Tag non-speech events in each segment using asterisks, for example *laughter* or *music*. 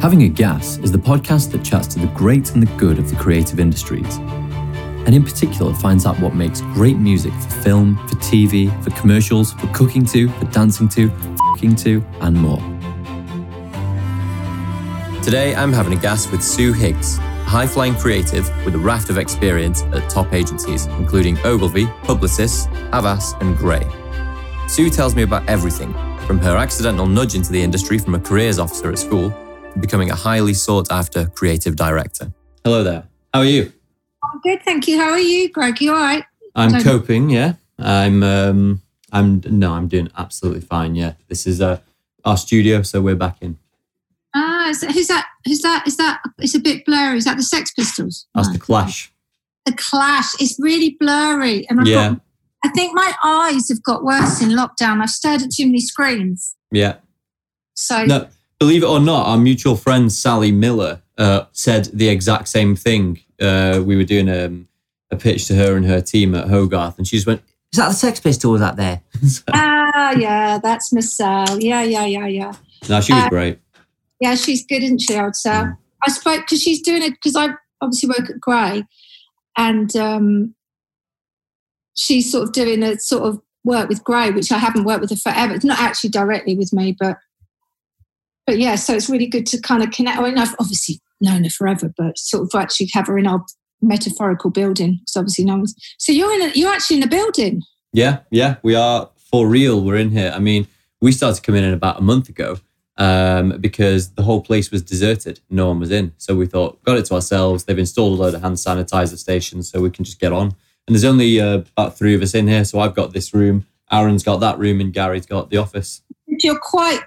Having a Gas is the podcast that chats to the great and the good of the creative industries. And in particular, finds out what makes great music for film, for TV, for commercials, for cooking to, for dancing to, f***ing to, and more. Today, I'm having a gas with Sue Higgs, a high flying creative with a raft of experience at top agencies, including Ogilvy, Publicis, Havas, and Grey. Sue tells me about everything from her accidental nudge into the industry from a careers officer at school becoming a highly sought after creative director. Hello there. How are you? I'm good, thank you. How are you, Greg? You all right? I'm coping, yeah. I'm um I'm no, I'm doing absolutely fine, yeah. This is uh our studio, so we're back in. Ah, is that, who's that? Who's that? Is that? It's a bit blurry. Is that the Sex Pistols? That's no. the Clash. The Clash. It's really blurry, and I've yeah. got. I think my eyes have got worse in lockdown. I've stared at too many screens. Yeah. So no, believe it or not, our mutual friend Sally Miller uh, said the exact same thing. Uh, we were doing a, um, a, pitch to her and her team at Hogarth, and she just went, "Is that the Sex Pistols out there?" so, *laughs* ah, yeah, that's Miss Sal. Yeah, yeah, yeah, yeah. No, she was uh, great. Yeah, she's good, isn't she? I would say. Mm. I spoke because she's doing it because I obviously work at Grey, and um, she's sort of doing a sort of work with Grey, which I haven't worked with her forever. It's not actually directly with me, but but yeah, so it's really good to kind of connect. I mean, I've obviously known her forever, but sort of actually have her in our metaphorical building because obviously no one's. So you're in. A, you're actually in a building. Yeah, yeah, we are for real. We're in here. I mean, we started coming in about a month ago um, because the whole place was deserted. No one was in. So we thought, got it to ourselves. They've installed a load of hand sanitizer stations so we can just get on. And there's only uh, about three of us in here. So I've got this room, Aaron's got that room, and Gary's got the office. You're quite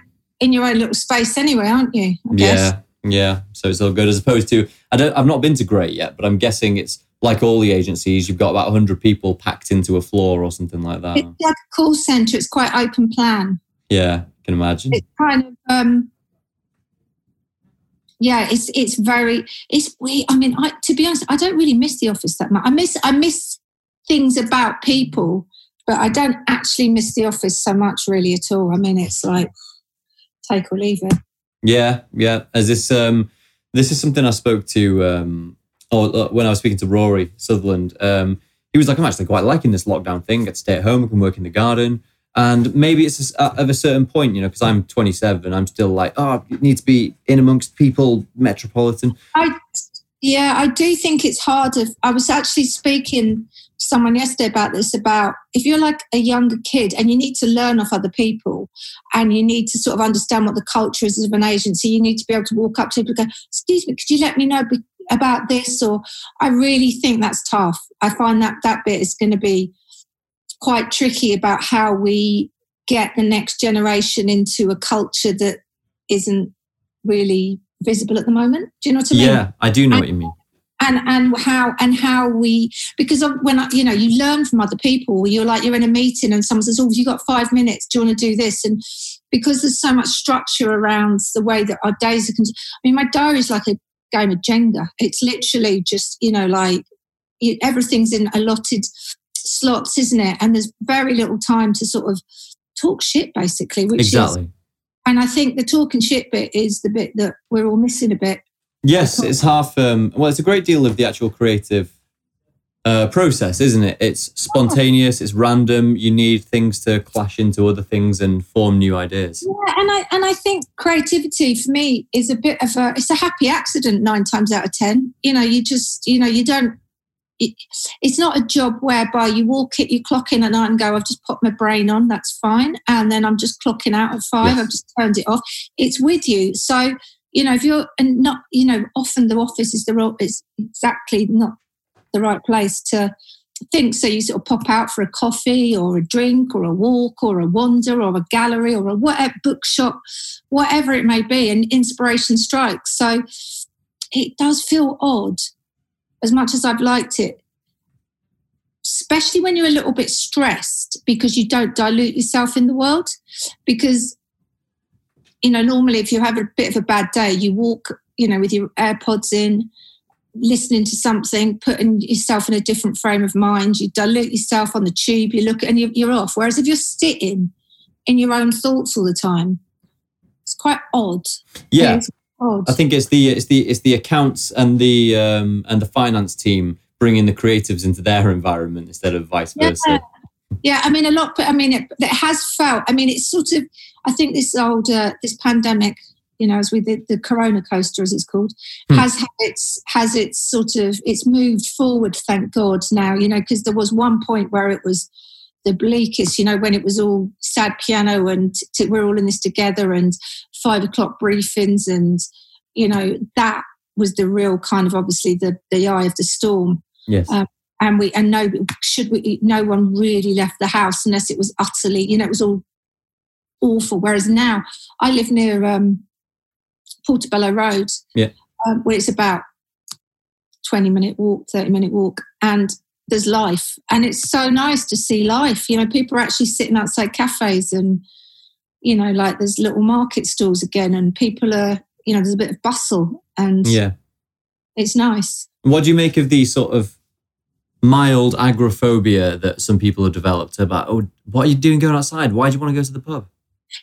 in your own little space anyway, aren't you? Yeah, yeah. So it's all good as opposed to I don't. I've not been to Grey yet, but I'm guessing it's like all the agencies. You've got about 100 people packed into a floor or something like that. It's like a call centre. It's quite open plan. Yeah, can imagine. It's kind of um, yeah, it's it's very it's weird. I mean, I, to be honest, I don't really miss the office that much. I miss I miss things about people, but I don't actually miss the office so much really at all. I mean, it's like take or leave it. Yeah, yeah. As this um this is something I spoke to um or uh, when I was speaking to Rory Sutherland, um, he was like, I'm actually quite liking this lockdown thing. I get to stay at home, I can work in the garden. And maybe it's at a certain point, you know, because I'm 27, I'm still like, oh, you need to be in amongst people, metropolitan. I, yeah, I do think it's harder. I was actually speaking to someone yesterday about this about if you're like a younger kid and you need to learn off other people and you need to sort of understand what the culture is of an agency, you need to be able to walk up to people and go, Excuse me, could you let me know about this? Or I really think that's tough. I find that that bit is going to be quite tricky about how we get the next generation into a culture that isn't really visible at the moment. Do you know what I mean? Yeah, I do know and, what you mean. and and how and how we because when you know you learn from other people you're like you're in a meeting and someone says oh you got five minutes do you want to do this? And because there's so much structure around the way that our days are i mean my diary is like a game of jenga. It's literally just you know like everything's in allotted slots isn't it? And there's very little time to sort of talk shit basically which exactly. is and i think the talking shit bit is the bit that we're all missing a bit Yes, it's half. Um, well, it's a great deal of the actual creative uh, process, isn't it? It's spontaneous. It's random. You need things to clash into other things and form new ideas. Yeah, and I and I think creativity for me is a bit of a. It's a happy accident nine times out of ten. You know, you just you know you don't. It, it's not a job whereby you walk it, you clock in at night and go, I've just put my brain on, that's fine. And then I'm just clocking out at five, yes. I've just turned it off. It's with you. So you know, if you're and not, you know, often the office is the role is exactly not the right place to think. So you sort of pop out for a coffee or a drink or a walk or a wander or a gallery or a whatever bookshop, whatever it may be, and inspiration strikes. So it does feel odd, as much as I've liked it. Especially when you're a little bit stressed because you don't dilute yourself in the world. Because you know, normally if you have a bit of a bad day, you walk, you know, with your AirPods in, listening to something, putting yourself in a different frame of mind. You dilute yourself on the tube, you look and you're off. Whereas if you're sitting in your own thoughts all the time, it's quite odd. Yeah. Odd. I think it's the it's the it's the accounts and the um, and the finance team bringing the creatives into their environment instead of vice Yeah. versa. Yeah, I mean, a lot. But I mean, it, it has felt. I mean, it's sort of. I think this old uh, this pandemic, you know, as we did the Corona coaster, as it's called, Hmm. has had its has its sort of it's moved forward. Thank God now, you know, because there was one point where it was the bleakest, you know, when it was all sad piano and we're all in this together and five o'clock briefings and you know that was the real kind of obviously the the eye of the storm Yes. Um, and we and no should we no one really left the house unless it was utterly you know it was all awful whereas now i live near um portobello road Yeah. um, where it's about 20 minute walk 30 minute walk and there's life and it's so nice to see life you know people are actually sitting outside cafes and you know like there's little market stalls again and people are you know there's a bit of bustle and yeah. it's nice What do you make of the sort of mild agoraphobia that some people have developed about? Oh, what are you doing going outside? Why do you want to go to the pub?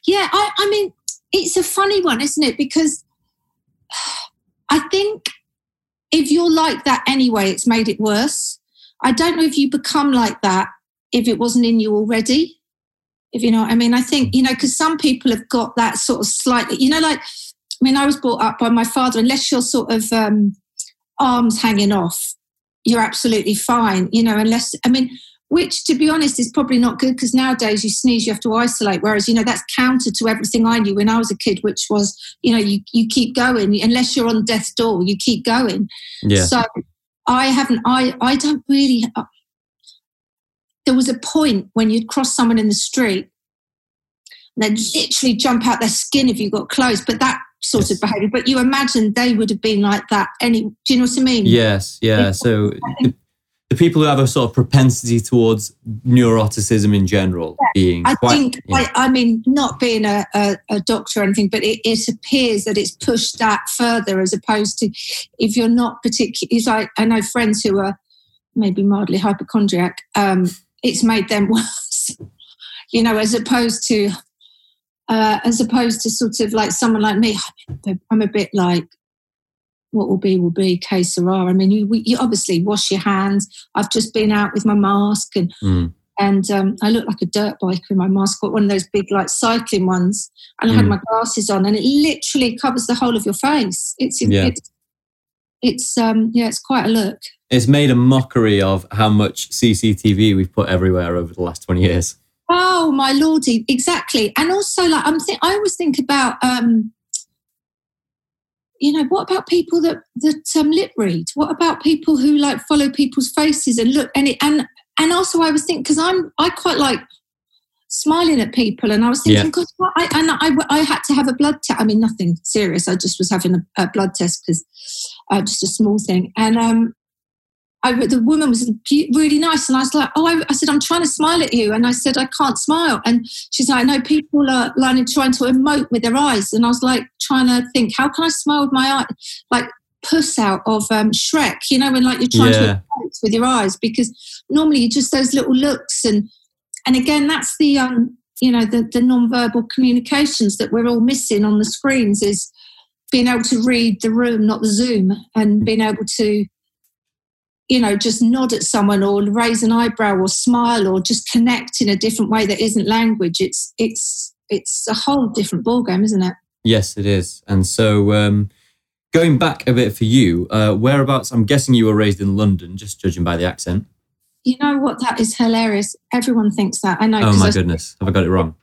Yeah, I, I mean, it's a funny one, isn't it? Because *sighs* I think if you're like that anyway, it's made it worse. I don't know if you become like that if it wasn't in you already. If you know what I mean, I think, you know, because some people have got that sort of slightly, you know, like, I mean, I was brought up by my father, unless you're sort of um, arms hanging off, you're absolutely fine, you know, unless, I mean, which to be honest is probably not good because nowadays you sneeze you have to isolate whereas you know that's counter to everything i knew when i was a kid which was you know you, you keep going unless you're on death's door you keep going Yeah. so i haven't i i don't really uh, there was a point when you'd cross someone in the street and they'd literally jump out their skin if you got close but that sort Yes. of behavior but you imagine they would have been like that any do you know what i mean Yes, yeah. So the people who have a sort of propensity towards neuroticism in general being I quite, think, yeah. I, I mean, not being a, a, a doctor or anything, but it, it appears that it's pushed that further as opposed to if you're not particularly, like, I know friends who are maybe mildly hypochondriac, um, it's made them *laughs* worse, you know, as opposed to, uh, as opposed to sort of like someone like me, I'm a bit like, what will be will be, que sera. I mean, you, you obviously wash your hands. I've just been out with my mask and Mm. and um, I look like a dirt biker in my mask, got one of those big like cycling ones, and I had Mm. my glasses on, and it literally covers the whole of your face. It's Yeah. it's it's um yeah, it's quite a look. It's made a mockery of how much CCTV we've put everywhere over the last 20 years. Oh my lordy, exactly. And also, like I'm think I always think about um, you know, what about people that that um, lip read? What about people who like follow people's faces and look and it, and and also I was thinking because I'm I quite like smiling at people and I was thinking, Yeah. God, what? I, and I, I had to have a blood test. I mean, nothing serious. I just was having a, a blood test because uh, just a small thing. And um, I, the woman was really nice, and I was like, "Oh," I, I said, "I'm trying to smile at you," and I said, "I can't smile," and she's like, "No, people are like trying to emote with their eyes," and I was like, trying to think, "How can I smile with my eye?" Like puss out of um, Shrek, you know, when like you're trying Yeah. to emote with your eyes, because normally you just those little looks, and and again, that's the um, you know, the the non-verbal communications that we're all missing on the screens is being able to read the room, not the Zoom, and being able to you know, just nod at someone or raise an eyebrow or smile or just connect in a different way that isn't language. It's it's it's a whole different ballgame, isn't it? Yes, it is. And so, um, going back a bit for you, uh, whereabouts? I'm guessing you were raised in London, just judging by the accent. You know what? That is hilarious. Everyone thinks that. I know. Oh my I, goodness, have I got it wrong?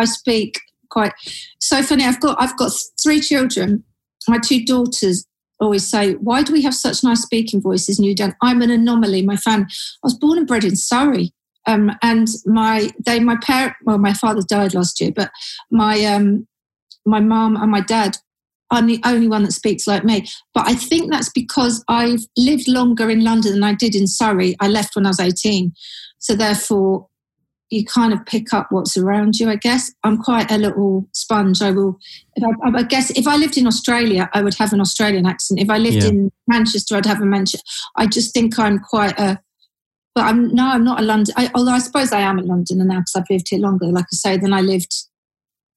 I speak quite so funny. I've got I've got three children. My two daughters always say, "Why do we have such nice speaking voices and you don't?" I'm an anomaly. My family. I was born and bred in Surrey, um, and my they my parent. Well, my father died last year, but my um, my mom and my dad. I'm the only one that speaks like me. But I think that's because I've lived longer in London than I did in Surrey. I left when I was 18. So therefore, you kind of pick up what's around you, I guess. I'm quite a little sponge. I will, if I, I guess, if I lived in Australia, I would have an Australian accent. If I lived Yeah. in Manchester, I'd have a Manchester. I just think I'm quite a, but I'm no, I'm not a London. I, although I suppose I am a Londoner now because I've lived here longer. Like I say, than I lived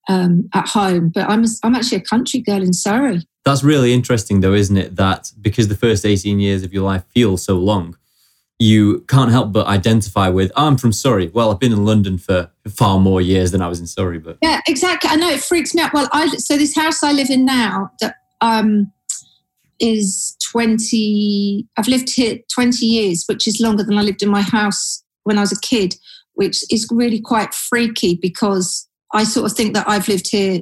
um, at home. But I'm, a, I'm actually a country girl in Surrey. That's really interesting, though, isn't it? That because the first 18 years of your life feel so long, you can't help but identify with, oh, I'm from Surrey. Well, I've been in London for far more years than I was in Surrey. But yeah, exactly. I know it freaks me out. Well, I so this house I live in now that um, is 20. I've lived here 20 years, which is longer than I lived in my house when I was a kid, which is really quite freaky because I sort of think that I've lived here.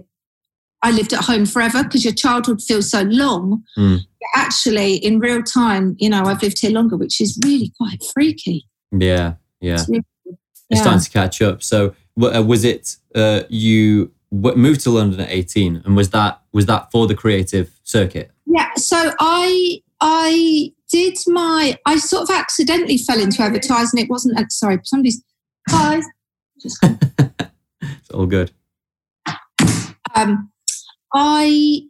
I lived at home forever because your childhood feels so long. Mm actually in real time, you know, I've lived here longer, which is really quite freaky. Yeah, yeah. It's, really, yeah. it's starting to catch up. So, uh, was it uh, you moved to London at eighteen, and was that was that for the creative circuit? Yeah. So I I did my I sort of accidentally fell into advertising. It wasn't uh, sorry, somebody's hi. *laughs* it's all good. Um, I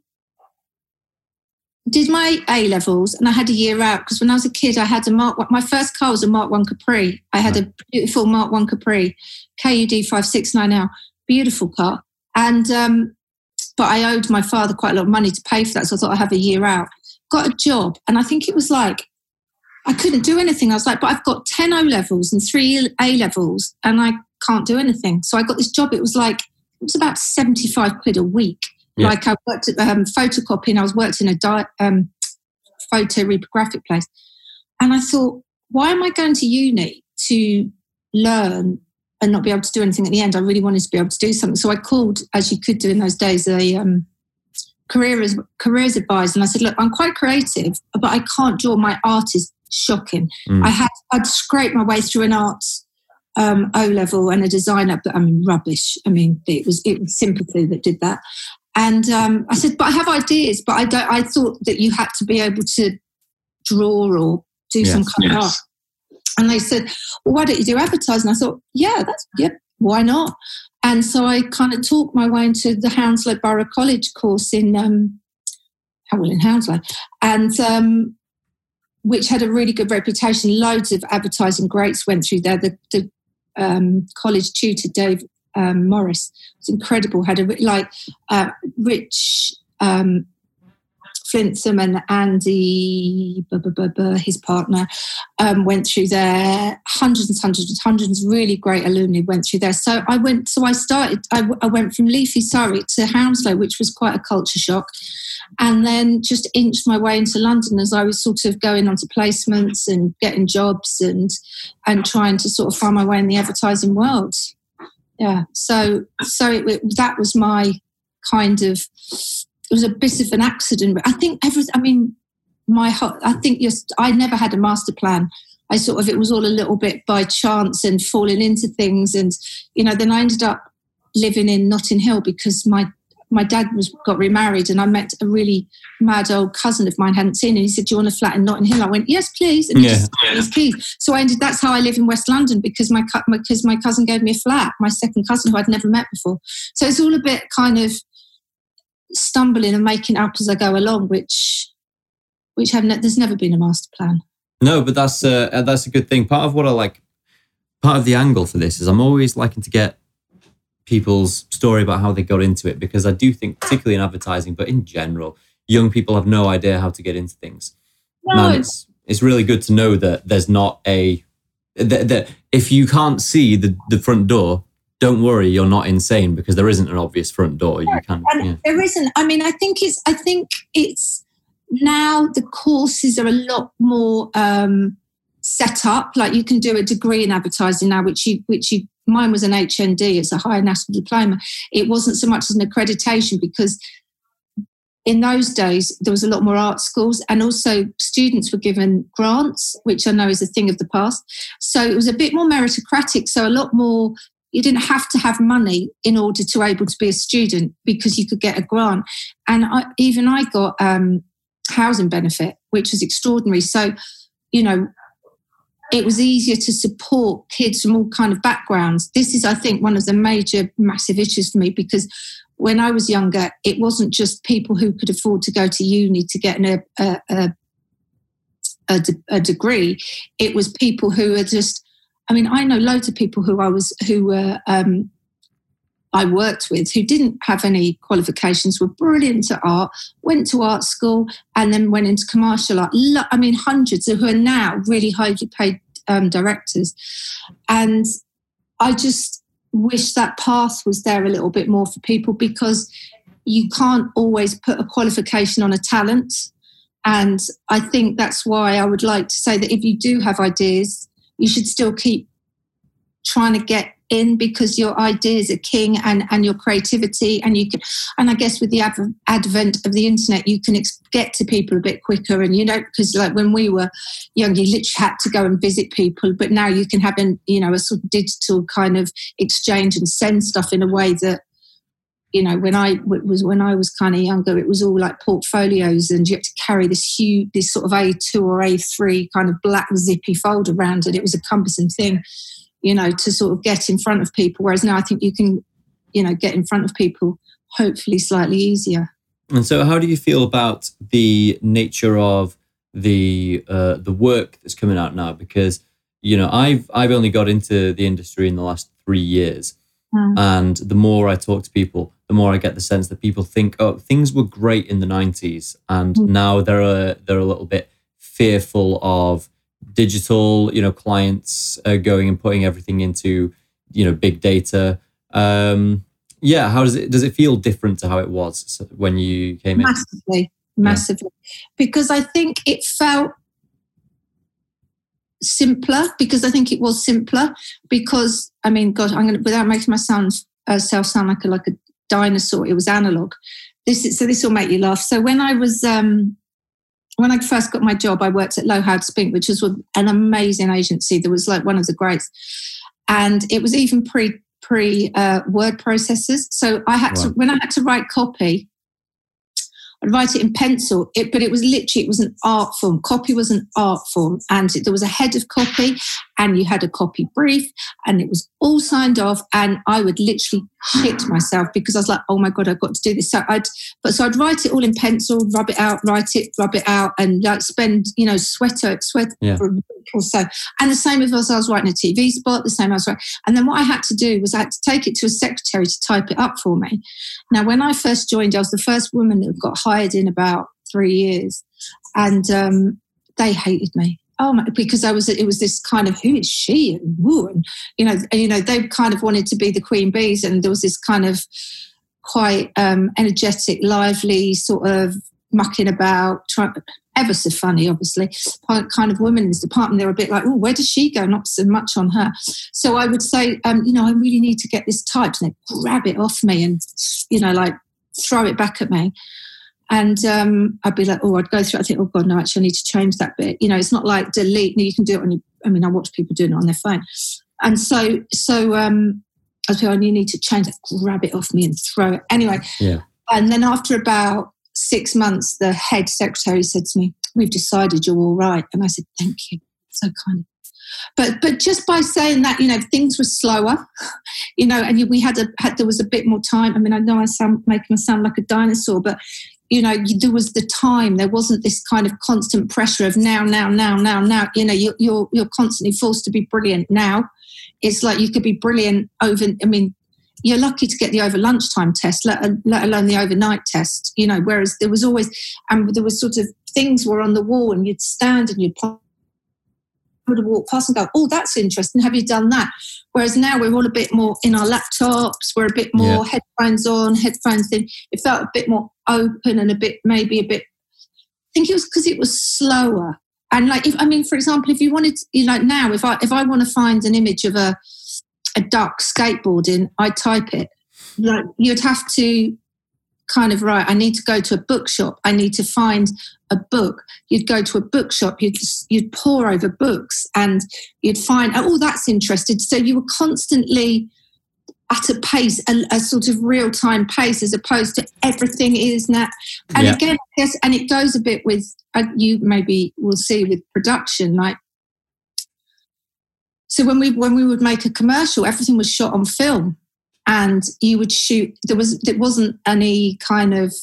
did my A levels and I had a year out because when I was a kid, I had a Mark. My first car was a Mark One Capri. I had a beautiful Mark One Capri, KUD five six nine L, beautiful car. And um, but I owed my father quite a lot of money to pay for that, so I thought I'd have a year out. Got a job, and I think it was like I couldn't do anything. I was like, but I've got ten O levels and three A levels, and I can't do anything. So I got this job. It was like it was about seventy five quid a week yeah. Like I worked at um, photocopying, I was worked in a di- um, photo reprographic place. And I thought, why am I going to uni to learn and not be able to do anything at the end? I really wanted to be able to do something. So I called, as you could do in those days, a um, careers, careers advisor. And I said, look, I'm quite creative, but I can't draw. My art is shocking. Mm. I had, I'd scrape my way through an arts um, O level and a designer, but I mean rubbish. I mean it was it was sympathy that did that. And um, I said, but I have ideas, but I don't. I thought that you had to be able to draw or do yes, some kind yes. of art. And they said, well, why don't you do advertising? I thought, yeah, that's yeah, why not? And so I kind of talked my way into the Hounslow Borough College course in um, well in Hounslow, and um, which had a really good reputation. Loads of advertising greats went through there. The, the um, college tutor Dave um, Morris. It's incredible. Had a like uh, Rich um, Flintham and Andy, blah, blah, blah, his partner, um, went through there. Hundreds and hundreds and hundreds of really great alumni went through there. So I went. So I started. I, I went from leafy Surrey to Hounslow, which was quite a culture shock, and then just inched my way into London as I was sort of going onto placements and getting jobs and and trying to sort of find my way in the advertising world yeah. So so it, it, that was my kind of it was a bit of an accident i think every i mean my i think just i never had a master plan. I sort of it was all a little bit by chance and falling into things and you know then i ended up living in notting hill because my my dad was got remarried and I met a really mad old cousin of mine hadn't seen and he said, Do you want a flat in Notting Hill? I went, Yes, please. And he yeah. just his keys. So I ended that's how I live in West London because my because my cousin gave me a flat, my second cousin who I'd never met before. So it's all a bit kind of stumbling and making up as I go along, which which have ne- there's never been a master plan. No, but that's uh, that's a good thing. Part of what I like, part of the angle for this is I'm always liking to get people's story about how they got into it because I do think, particularly in advertising, but in general, young people have no idea how to get into things. No. Man, it's it's really good to know that there's not a that, that if you can't see the, the front door, don't worry, you're not insane because there isn't an obvious front door. You can yeah. there isn't. I mean, I think it's I think it's now the courses are a lot more um set up. Like you can do a degree in advertising now, which you which you mine was an HND, it's a higher national diploma. It wasn't so much as an accreditation because in those days there was a lot more art schools and also students were given grants, which I know is a thing of the past. So it was a bit more meritocratic. So a lot more you didn't have to have money in order to able to be a student because you could get a grant. And I, even I got um, housing benefit, which was extraordinary. So, you know, it was easier to support kids from all kind of backgrounds. This is, I think, one of the major, massive issues for me because when I was younger, it wasn't just people who could afford to go to uni to get an, a, a, a, a degree. It was people who are just. I mean, I know loads of people who I was who were um, I worked with who didn't have any qualifications were brilliant at art, went to art school, and then went into commercial art. I mean, hundreds of who are now really highly paid um, directors. And I just wish that path was there a little bit more for people because you can't always put a qualification on a talent. And I think that's why I would like to say that if you do have ideas, you should still keep trying to get in because your ideas are king and, and your creativity and you can and i guess with the advent of the internet you can ex- get to people a bit quicker and you know because like when we were young you literally had to go and visit people but now you can have an you know a sort of digital kind of exchange and send stuff in a way that you know when i was when i was kind of younger it was all like portfolios and you had to carry this huge this sort of a2 or a3 kind of black zippy folder around and it was a cumbersome thing you know, to sort of get in front of people. Whereas now I think you can, you know, get in front of people hopefully slightly easier. And so, how do you feel about the nature of the uh, the work that's coming out now? Because you know, I've I've only got into the industry in the last three years, mm. and the more I talk to people, the more I get the sense that people think, oh, things were great in the '90s, and mm. now they're a, they're a little bit fearful of digital, you know, clients uh, going and putting everything into, you know, big data. Um, yeah, how does it does it feel different to how it was when you came in? Massively, massively, yeah. because I think it felt simpler because I think it was simpler because I mean, God, I'm to without making my sound uh, sound like a like a dinosaur. It was analog. This is, so this will make you laugh. So when I was um, when I first got my job, I worked at Lowe Howard Spink, which was an amazing agency. That was like one of the greats, and it was even pre pre uh, word processors. So I had wow. to when I had to write copy, I'd write it in pencil. It, but it was literally it was an art form. Copy was an art form, and there was a head of copy, and you had a copy brief, and it was all signed off. And I would literally shit myself because I was like, oh my god, I've got to do this. So I'd but so I'd write it all in pencil, rub it out, write it, rub it out, and like spend you know sweat uh, sweat yeah. for a week or so. And the same if I was writing a TV spot, the same I was writing. And then what I had to do was I had to take it to a secretary to type it up for me. Now when I first joined, I was the first woman that got hired in about three years, and um, they hated me oh my, because I was it was this kind of who is she and and you know and, you know they kind of wanted to be the queen bees and there was this kind of quite um, energetic, lively, sort of mucking about, trying, ever so funny, obviously, kind of women in this department. They're a bit like, oh, where does she go? Not so much on her. So I would say, um, you know, I really need to get this typed, and they grab it off me and, you know, like throw it back at me. And um, I'd be like, oh, I'd go through. I think, oh God, no, actually, I need to change that bit. You know, it's not like delete. No, you can do it on your. I mean, I watch people doing it on their phone, and so so um, I was like, oh, you need to change that. Grab it off me and throw it. Anyway, yeah. And then after about six months, the head secretary said to me, "We've decided you're all right." And I said, "Thank you, so kind." But but just by saying that, you know, things were slower, *laughs* you know, and we had a had there was a bit more time. I mean, I know I sound making me sound like a dinosaur, but you know there was the time there wasn't this kind of constant pressure of now now now now now you know you're you're, you're constantly forced to be brilliant now. It's like you could be brilliant over i mean you're lucky to get the over lunchtime test let, let alone the overnight test you know whereas there was always and there was sort of things were on the wall and you'd stand and you'd would walk past and go, "Oh, that's interesting. Have you done that?" Whereas now we're all a bit more in our laptops. We're a bit more yeah. headphones on, headphones in. It felt a bit more open and a bit maybe a bit. I think it was because it was slower. And like, if I mean, for example, if you wanted, to, you know, now if I if I want to find an image of a a duck skateboarding, I type it. Like you'd have to kind of right. I need to go to a bookshop. I need to find a book. You'd go to a bookshop. You'd you'd pore over books, and you'd find oh that's interesting. So you were constantly at a pace, a, a sort of real time pace, as opposed to everything is now. And yeah. again, yes, and it goes a bit with uh, you. Maybe we'll see with production, like. So when we when we would make a commercial, everything was shot on film, and you would shoot. There was there wasn't any kind of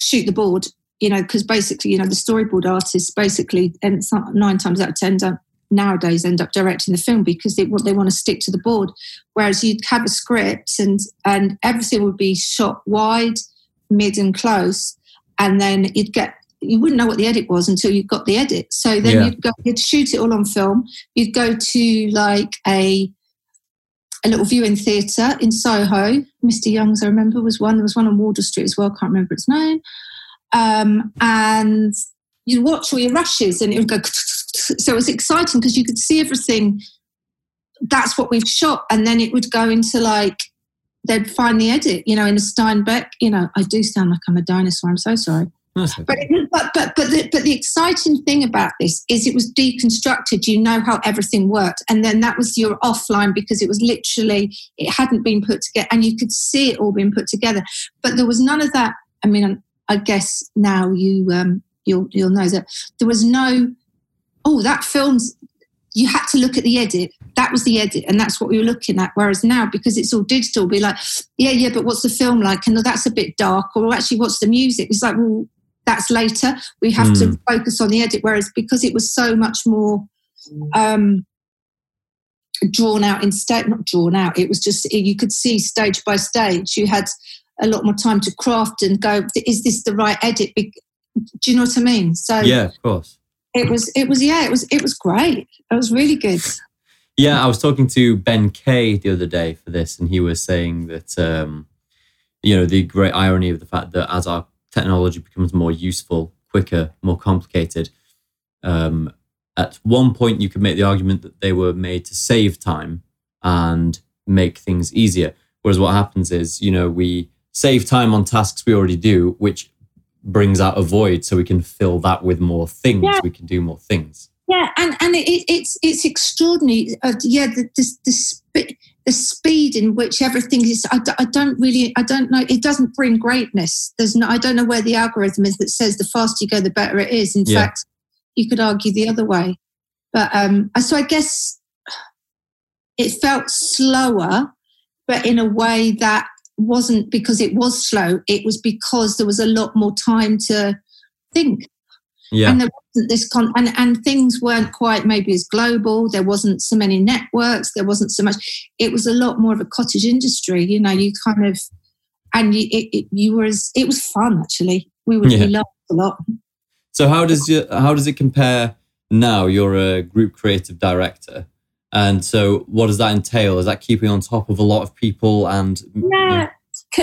shoot the board, you know, because basically, you know, the storyboard artists basically, and nine times out of ten don't nowadays end up directing the film because they they want to stick to the board. Whereas you'd have a script and and everything would be shot wide, mid, and close, and then you'd get you wouldn't know what the edit was until you got the edit. So then yeah. you'd go you'd shoot it all on film. You'd go to like a a little viewing theatre in Soho. Mr. Young's, I remember, was one. There was one on Wardour Street as well. Can't remember its name. Um, and you'd watch all your rushes, and it would go. *laughs* So it was exciting because you could see everything. That's what we've shot, and then it would go into like they'd find the edit, you know, in a Steenbeck. You know, I do sound like I'm a dinosaur. I'm so sorry. But, but but but the, but the exciting thing about this is it was deconstructed. You know how everything worked, and then that was your offline because it was literally it hadn't been put together, and you could see it all being put together. But there was none of that. I mean, I guess now you um, you'll you'll know that there was no. Oh, that film's. You had to look at the edit. That was the edit, and that's what we were looking at. Whereas now, because it's all digital, be like, yeah, yeah, but what's the film like? And that's a bit dark. Or actually, what's the music? It's like, well, that's later. We have mm. to hmm. focus on the edit. Whereas because it was so much more um, drawn out instead, not drawn out, it was just, you could see stage by stage. You had a lot more time to craft and go, is this the right edit? Do you know what I mean? So yeah, of course. It was, it was, yeah, it was, it was great. It was really good. *laughs* Yeah, I was talking to Ben Kay the other day for this, and he was saying that, um, you know, the great irony of the fact that as our technology becomes more useful, quicker, more complicated. Um, at one point, you could make the argument that they were made to save time and make things easier. Whereas what happens is, you know, we save time on tasks we already do, which brings out a void so we can fill that with more things. Yeah. We can do more things. Yeah, and and it, it's it's extraordinary. Uh, yeah, the the, the the speed in which everything is I, I, don't really i don't know it doesn't bring greatness. There's no i don't know where the algorithm is that says the faster you go the better it is. In yeah. fact you could argue the other way. But um so i guess it felt slower but in a way that wasn't because it was slow. It was because there was a lot more time to think. Yeah. And there this con and, and things weren't quite maybe as global. There wasn't so many networks. There wasn't so much. It was a lot more of a cottage industry. You know, you kind of and you it, it you were as, it was fun actually. We were yeah. we laughed a lot. So how does you how does it compare now? You're a group creative director. And so, what does that entail? Is that keeping on top of a lot of people and yeah,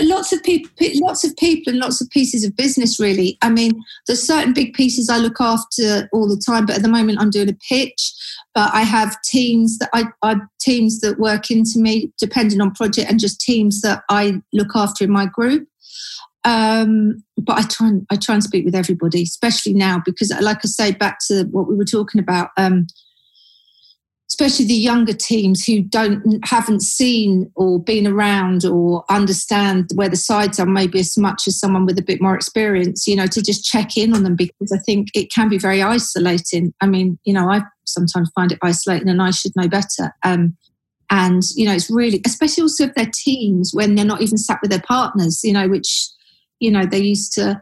lots of people lots of people and lots of pieces of business really i mean there's certain big pieces i look after all the time but at the moment i'm doing a pitch but i have teams that i, I teams that work into me depending on project and just teams that i look after in my group um, but I try and I try and speak with everybody, especially now because, like I say, back to what we were talking about. Um, especially the younger teams who don't haven't seen or been around or understand where the sides are maybe as much as someone with a bit more experience you know to just check in on them because i think it can be very isolating. I mean you know i sometimes find it isolating and i should know better. Um, and you know it's really especially also if they're teams when they're not even sat with their partners you know which you know they used to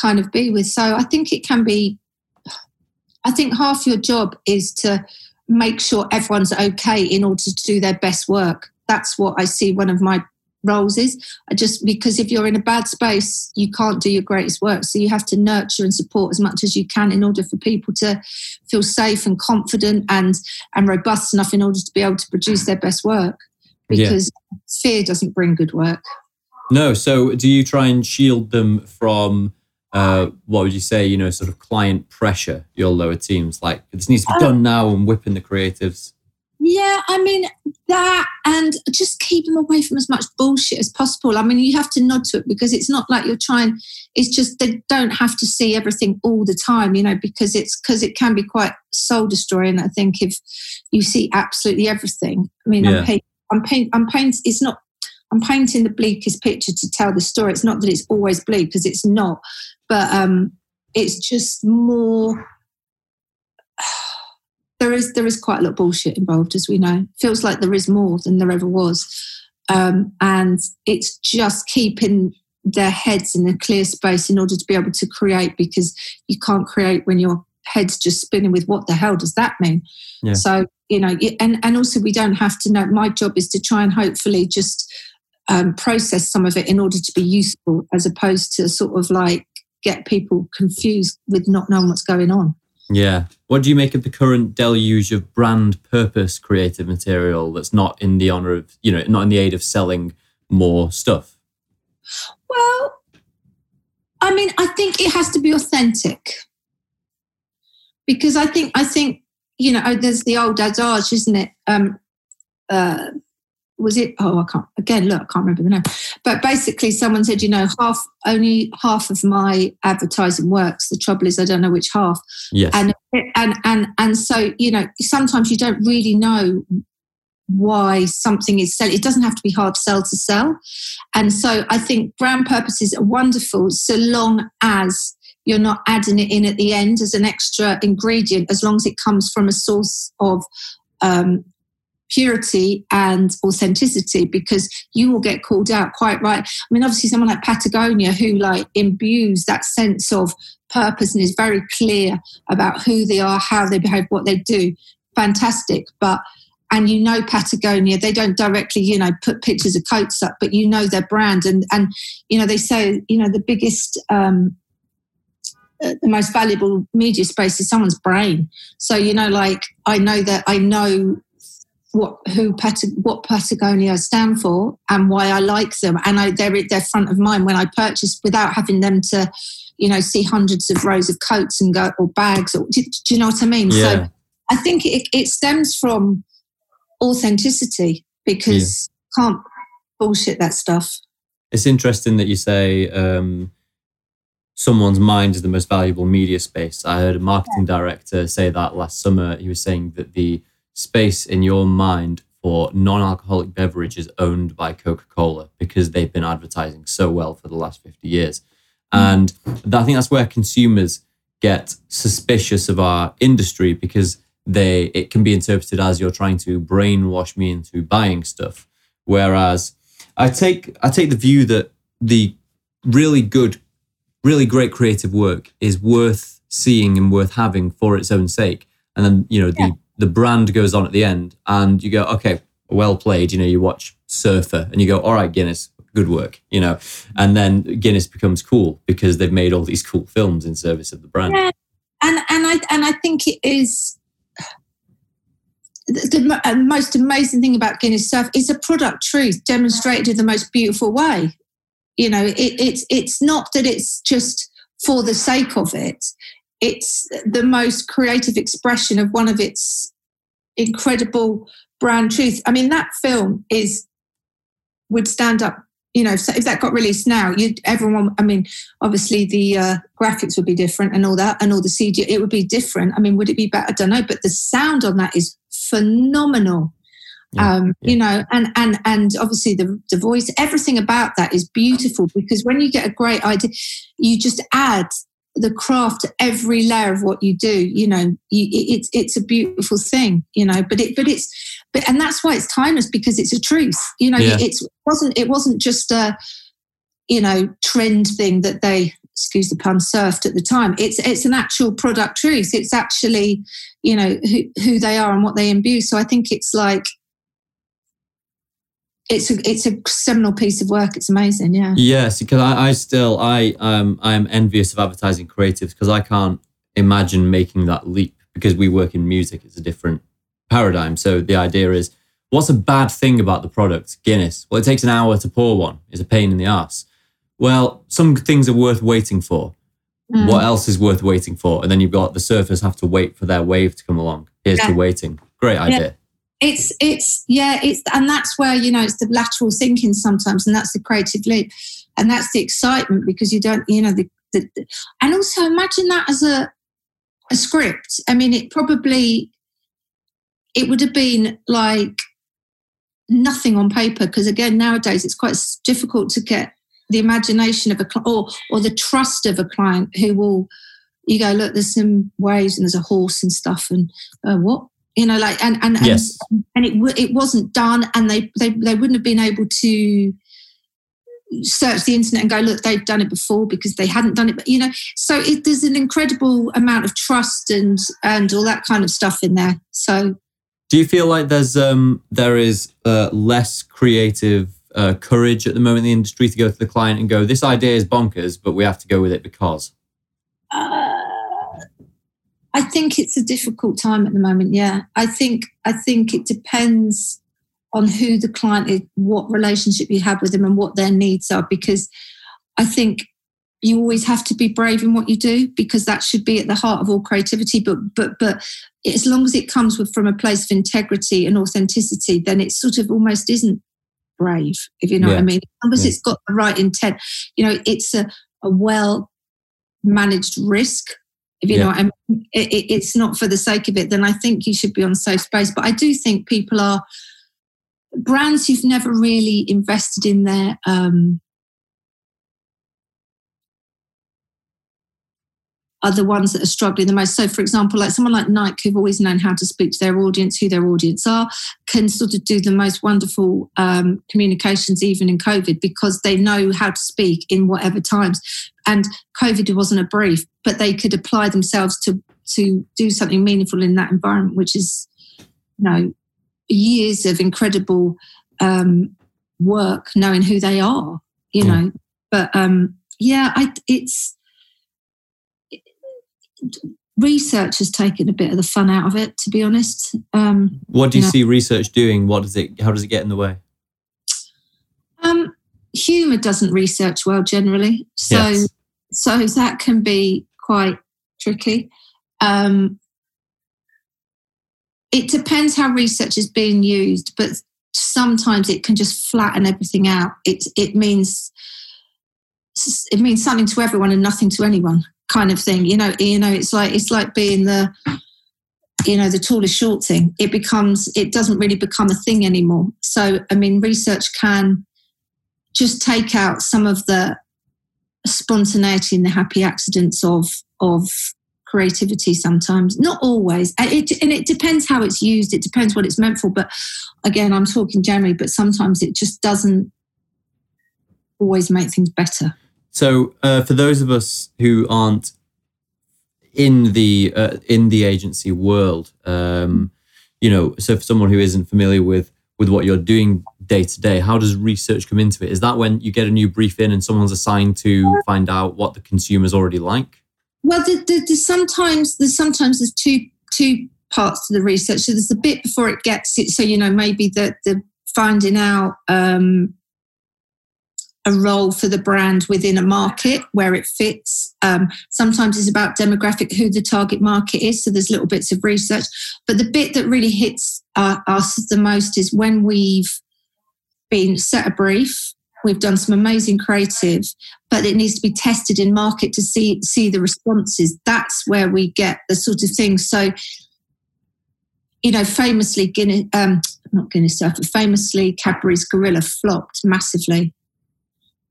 kind of be with. So i think it can be i think half your job is to make sure everyone's okay in order to do their best work. That's what I see one of my roles is. I just because if you're in a bad space, you can't do your greatest work. So you have to nurture and support as much as you can in order for people to feel safe and confident and and robust enough in order to be able to produce their best work. Because yeah. fear doesn't bring good work. No. So do you try and shield them from uh, what would you say, you know, sort of client pressure your lower teams? Like this needs to be done now and whipping the creatives. Yeah, I mean that, and just keep them away from as much bullshit as possible. I mean, you have to nod to it because it's not like you're trying. It's just they don't have to see everything all the time, you know, because it's because it can be quite soul destroying. I think if you see absolutely everything. I mean, yeah. I'm paint, I'm paint, I'm paint. It's not. I'm painting the bleakest picture to tell the story. It's not that it's always bleak because it's not, but um, it's just more. *sighs* There is there is quite a lot of bullshit involved, as we know. Feels like there is more than there ever was, um, and it's just keeping their heads in a clear space in order to be able to create because you can't create when your heads just spinning with what the hell does that mean? Yeah. So, you know, and, and also we don't have to know. My job is to try and hopefully just um, process some of it in order to be useful as opposed to sort of like get people confused with not knowing what's going on. Yeah. What do you make of the current deluge of brand purpose creative material that's not in the honor of, you know, not in the aid of selling more stuff? Well, I mean, I think it has to be authentic because I think I think you know oh, there's the old adage, isn't it? Um, uh, was it? Oh, I can't. Again, look, I can't remember the name. But basically, someone said, you know, half only half of my advertising works. The trouble is, I don't know which half. Yes. And and and and so you know, sometimes you don't really know why something is selling. It doesn't have to be hard sell to sell. And so I think brand purposes are wonderful so long as you're not adding it in at the end as an extra ingredient, as long as it comes from a source of um, purity and authenticity because you will get called out quite right. I mean, obviously, someone like Patagonia who like imbues that sense of purpose and is very clear about who they are, how they behave, what they do. Fantastic. But and you know Patagonia, they don't directly, you know, put pictures of coats up, but you know their brand. And and you know, they say, you know, the biggest um uh, the most valuable media space is someone's brain. So, you know, like I know that I know what who what Patagonia stand for and why I like them, and I they're they're front of mind when I purchase without having them to, you know, see hundreds of rows of coats and go or bags. Or do, do you know what I mean? Yeah. So I think it, it stems from authenticity because yeah. can't bullshit that stuff. It's interesting that you say um, someone's mind is the most valuable media space. I heard a marketing yeah. director say that last summer. He was saying that the space in your mind for non-alcoholic beverages owned by Coca-Cola because they've been advertising so well for the last 50 years. And I think that's where consumers get suspicious of our industry because they it can be interpreted as you're trying to brainwash me into buying stuff. Whereas I take I take the view that the really good, really great creative work is worth seeing and worth having for its own sake. And then, you know, yeah. the the brand goes on at the end and you go, okay, well played. You know, you watch Surfer and you go, all right, Guinness, good work, you know. And then Guinness becomes cool because they've made all these cool films in service of the brand. Yeah. And and I and I think it is the, the uh, most amazing thing about Guinness Surf is a product truth demonstrated in the most beautiful way. You know, it, it's it's not that it's just for the sake of it it's the most creative expression of one of its incredible brand truths. I mean, that film is would stand up. You know, if, if that got released now, you everyone. I mean, obviously the uh, graphics would be different and all that, and all the CG. It would be different. I mean, would it be better? I don't know, but the sound on that is phenomenal. Yeah, um, yeah. you know, and and and obviously the the voice, everything about that is beautiful because when you get a great idea, you just add the craft every layer of what you do you know you, it's it's a beautiful thing you know but it but it's but and that's why it's timeless because it's a truth you know yeah. it, it wasn't it wasn't just a you know trend thing that they excuse the pun surfed at the time. It's it's an actual product truth. It's actually you know who, who they are and what they imbue. So i think it's like it's a it's a seminal piece of work. It's amazing. Yeah. Yes, because I, I still I um I am envious of advertising creatives because I can't imagine making that leap because we work in music. It's a different paradigm. So the idea is, what's a bad thing about the product Guinness? Well, it takes an hour to pour one. It's a pain in the ass. Well, some things are worth waiting for. Mm. What else is worth waiting for? And then you've got the surfers have to wait for their wave to come along. Here's yeah. to waiting. Great idea. Yeah it's it's yeah it's and that's where you know it's the lateral thinking sometimes and that's the creative leap and that's the excitement because you don't you know the, the, the and also imagine that as a a script. I mean it probably it would have been like nothing on paper because again nowadays it's quite difficult to get the imagination of a client or or the trust of a client who will you go look there's some waves and there's a horse and stuff and uh, what you know like and and yes. and, and it it wasn't done and they, they they wouldn't have been able to search the internet and go, look, they've done it before because they hadn't done it. But you know, so it, there's an incredible amount of trust and and all that kind of stuff in there. So, do you feel like there's um there is uh, less creative uh, courage at the moment in the industry to go to the client and go, this idea is bonkers, but we have to go with it because? I think it's a difficult time at the moment. Yeah, I think I think it depends on who the client is, what relationship you have with them, and what their needs are. Because I think you always have to be brave in what you do because that should be at the heart of all creativity. But but but as long as it comes with, from a place of integrity and authenticity, then it sort of almost isn't brave, if you know yeah. what I mean. As long as yeah. it's got the right intent, you know, it's a, a well managed risk. If you yeah. know I mean, it, it's not for the sake of it. Then I think you should be on safe space. But I do think people are brands who've never really invested in their um, are the ones that are struggling the most. So, for example, like someone like Nike, who've always known how to speak to their audience, who their audience are, can sort of do the most wonderful um, communications even in COVID because they know how to speak in whatever times. And COVID wasn't a brief, but they could apply themselves to to do something meaningful in that environment, which is, you know, years of incredible um, work, knowing who they are, you yeah. know. But um, yeah, I, it's research has taken a bit of the fun out of it, to be honest. Um, what do you, you know, see research doing? What does it? How does it get in the way? Um, humor doesn't research well generally, so yes. So that can be quite tricky. Um, it depends how research is being used, but sometimes it can just flatten everything out. It it means it means something to everyone and nothing to anyone kind of thing. You know, you know, it's like it's like being the you know the tallest short thing. It becomes it doesn't really become a thing anymore. So I mean, research can just take out some of the spontaneity and the happy accidents of of creativity sometimes. Not always. It, and it depends how it's used. It depends what it's meant for. But again i'm talking generally but sometimes it just doesn't always make things better. So, uh, for those of us who aren't in the uh, in the agency world, um, you know, so for someone who isn't familiar with with what you're doing day to day, how does research come into it? Is that when you get a new brief in and someone's assigned to find out what the consumers already like? Well, the, the, the sometimes there's sometimes there's two two parts to the research. So there's the bit before it gets it. So you know maybe the the finding out um, a role for the brand within a market where it fits. Um, sometimes it's about demographic, who the target market is. So there's little bits of research. But the bit that really hits uh, us the most is when we've been set a brief. We've done some amazing creative, but it needs to be tested in market to see see the responses. That's where we get the sort of thing. So, you know, famously Guinness, um, not Guinness but famously Cadbury's Gorilla flopped massively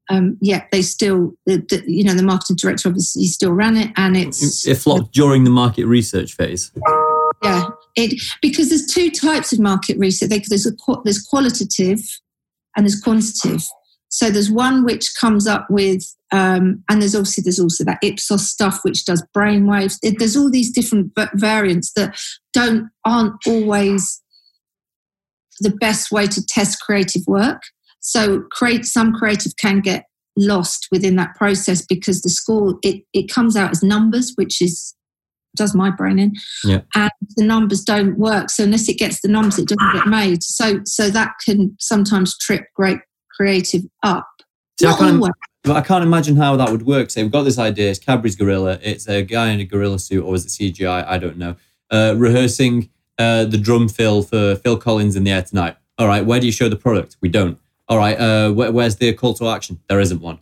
um, yeah, they still, the, the, you know, the marketing director obviously still ran it, and it's it flopped during the market research phase. Yeah, it because there's two types of market research. There's a there's qualitative and there's quantitative. So there's one which comes up with, um, and there's obviously there's also that Ipsos stuff which does brainwaves. There's all these different variants that don't aren't always the best way to test creative work. So create some creative can get lost within that process because the score it, it comes out as numbers, which is does my brain in. Yeah. And the numbers don't work. So unless it gets the numbers, it doesn't get made. So so that can sometimes trip great creative up. See, I, can't, I can't imagine how that would work. So we've got this idea, it's Cadbury's Gorilla, it's a guy in a gorilla suit, or is it CGI? I don't know. Uh, rehearsing uh, the drum fill for Phil Collins in the air tonight. All right, where do you show the product? We don't all right, uh, where, where's the call to action? There isn't one.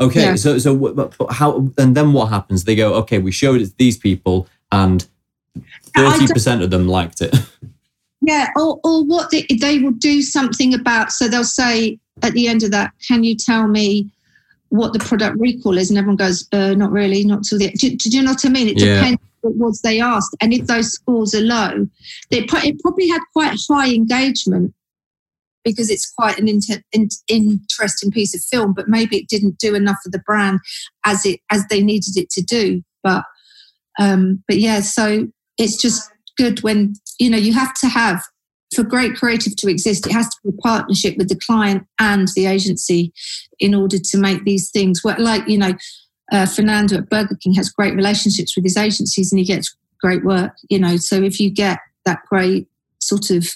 Okay, yeah. so so how and then what happens? They go, okay, we showed it to these people, and thirty percent of them liked it. *laughs* Yeah, or or what they, they will do something about. So they'll say at the end of that, can you tell me what the product recall is? And everyone goes, uh, not really, not till the. Do, do, you know what I mean? It yeah. depends what was they asked, and if those scores are low, they it probably had quite high engagement because it's quite an inter- in- interesting piece of film, but maybe it didn't do enough for the brand as it as they needed it to do. But um, but yeah, so it's just good when you know you have to have for great creative to exist, it has to be a partnership with the client and the agency in order to make these things work. Like, you know, uh, Fernando at Burger King has great relationships with his agencies and he gets great work, you know. So if you get that great sort of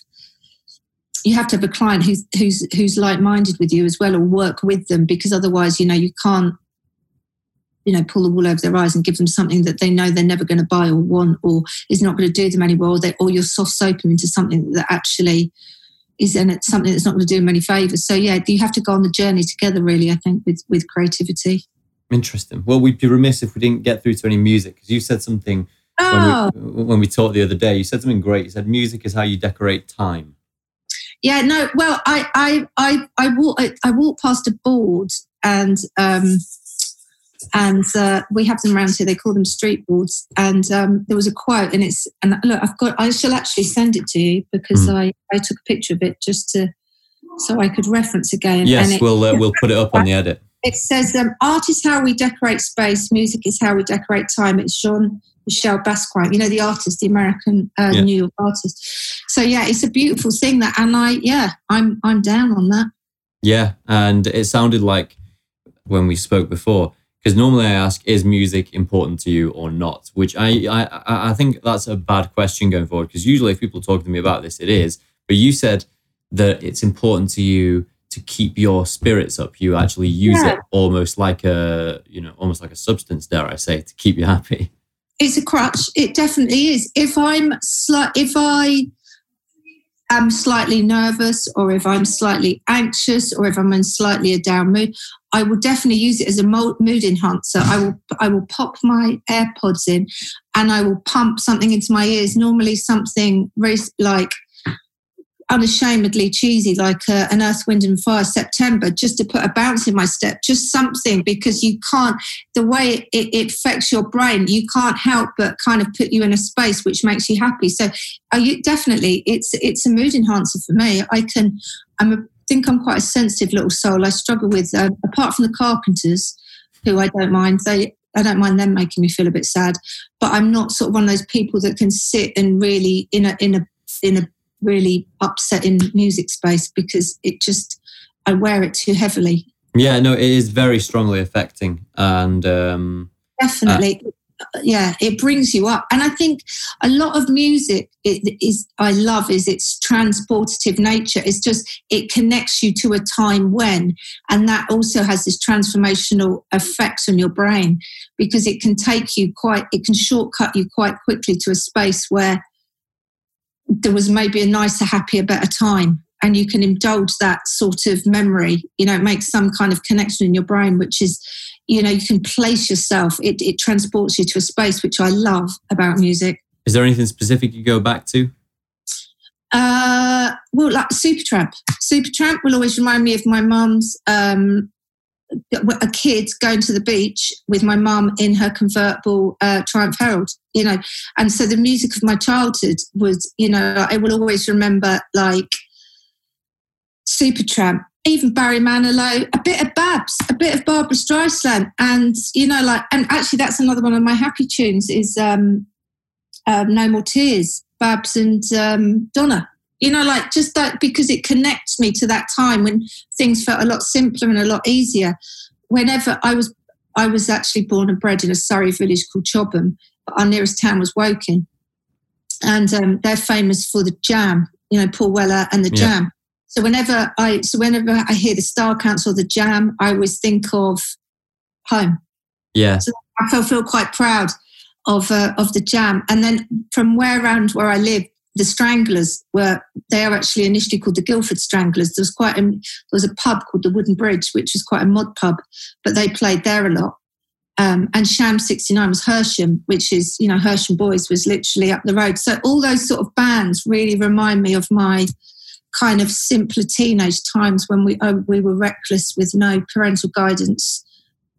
you have to have a client who's who's who's like-minded with you as well or work with them because otherwise you know you can't you know pull the wool over their eyes and give them something that they know they're never going to buy or want or is not going to do them any well or, they, or you're soft soap them into something that actually is in it's something that's not going to do them any favors. So yeah you have to go on the journey together really i think with with creativity. Interesting. Well we'd be remiss if we didn't get through to any music because you said something oh. when, we, oh! when we talked the other day. You said something great. You said music is how you decorate time yeah no well i i i i walk i, I walk past a board and um and uh, we have them around here. They call them street boards. And um, there was a quote, and it's and look, I've got. I shall actually send it to you because mm. I I took a picture of it just to so I could reference again. Yes, it, we'll uh, we'll put it up on the edit. It says, um, "Art is how we decorate space. Music is how we decorate time." It's Jean Michel Basquiat, you know, the artist, the American uh, yeah. New York artist. So yeah, it's a beautiful thing that, and I yeah, I'm I'm down on that. Yeah, and it sounded like when we spoke before because normally I ask, is music important to you or not? Which I I, I think that's a bad question going forward because usually if people talk to me about this, it is. But you said that it's important to you to keep your spirits up. You actually use yeah. it almost like a you know almost like a substance, dare I say, to keep you happy. It's a crutch. It definitely is. If I'm sli- if I am slightly nervous or if I'm slightly anxious or if I'm in slightly a down mood, I will definitely use it as a mood enhancer. I will I will pop my AirPods in and I will pump something into my ears, normally something very like unashamedly cheesy, like uh, an Earth, Wind and Fire September, just to put a bounce in my step, just something because you can't, the way it, it, affects your brain, you can't help but kind of put you in a space which makes you happy. So, are you definitely, it's it's a mood enhancer for me. I can, I'm a, think I'm quite a sensitive little soul. I struggle with, uh, apart from the Carpenters, who I don't mind, they I don't mind them making me feel a bit sad, but I'm not sort of one of those people that can sit and really in a in a in a really upsetting music space because it just I wear it too heavily. Yeah, no, it is very strongly affecting, and um, definitely, uh, yeah, it brings you up. And I think a lot of music it is I love is its transportative nature. It's just it connects you to a time when, and that also has this transformational effect on your brain because it can take you quite, it can shortcut you quite quickly to a space where there was maybe a nicer, happier, better time. And you can indulge that sort of memory. You know, it makes some kind of connection in your brain, which is, you know, you can place yourself. It, it transports you to a space, which I love about music. Is there anything specific you go back to? Uh, well, like Supertramp. Supertramp will always remind me of my mum's um, a kid going to the beach with my mum in her convertible uh, Triumph Herald, you know. And so the music of my childhood was, you know, I will always remember like Supertramp, even Barry Manilow, a bit of Babs, a bit of Barbra Streisand, and you know, like, and actually that's another one of my happy tunes is um, um No More Tears, Babs and um, Donna you know like just that because it connects me to that time when things felt a lot simpler and a lot easier. Whenever i was i was actually born and bred in a surrey village called chobham but our nearest town was woking. And um, they're famous for the jam you know paul weller and the yeah. jam. So whenever i so whenever i hear the style council the jam i always think of home. Yeah. So i feel, feel quite proud of uh, of the jam. And then from where around where i live the Stranglers were they are actually initially called the Guildford Stranglers. There was quite a, there was a pub called the Wooden Bridge, which was quite a mod pub, but they played there a lot. Um, and Sham 69 was Hersham, which is, you know, Hersham Boys was literally up the road. So all those sort of bands really remind me of my kind of simpler teenage times when we oh, we were reckless with no parental guidance,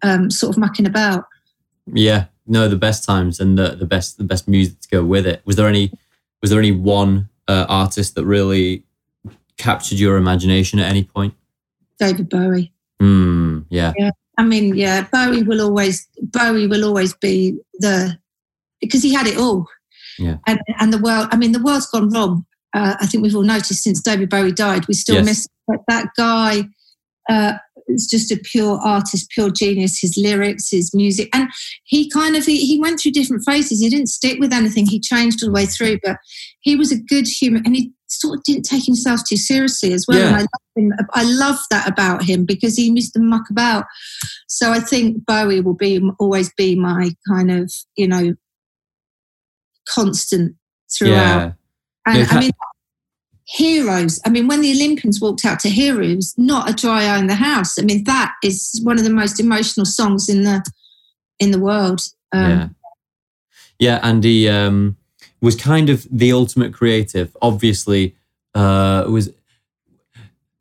um, sort of mucking about. Yeah, no, the best times and the, the best the best music to go with it. Was there any was there any one uh, artist that really captured your imagination at any point? David Bowie. Mm, yeah. Yeah. I mean, yeah, Bowie will always Bowie will always be the because he had it all. Yeah. And and the world. I mean, the world's gone wrong. Uh, I think we've all noticed since David Bowie died. We still Yes. miss that guy. Uh, is just a pure artist, pure genius. His lyrics, his music, and he kind of he, he went through different phases. He didn't stick with anything. He changed all the way through, but he was a good human, and he sort of didn't take himself too seriously as well. Yeah. And I love him. I love that about him because he used to muck about. So I think Bowie will be always be my kind of you know constant throughout. Yeah. And Yeah, I mean, heroes. I mean, when the Olympians walked out to Heroes, not a dry eye in the house. I mean, that is one of the most emotional songs in the in the world. Um, yeah. Yeah, and he um, was kind of the ultimate creative. Obviously, uh, was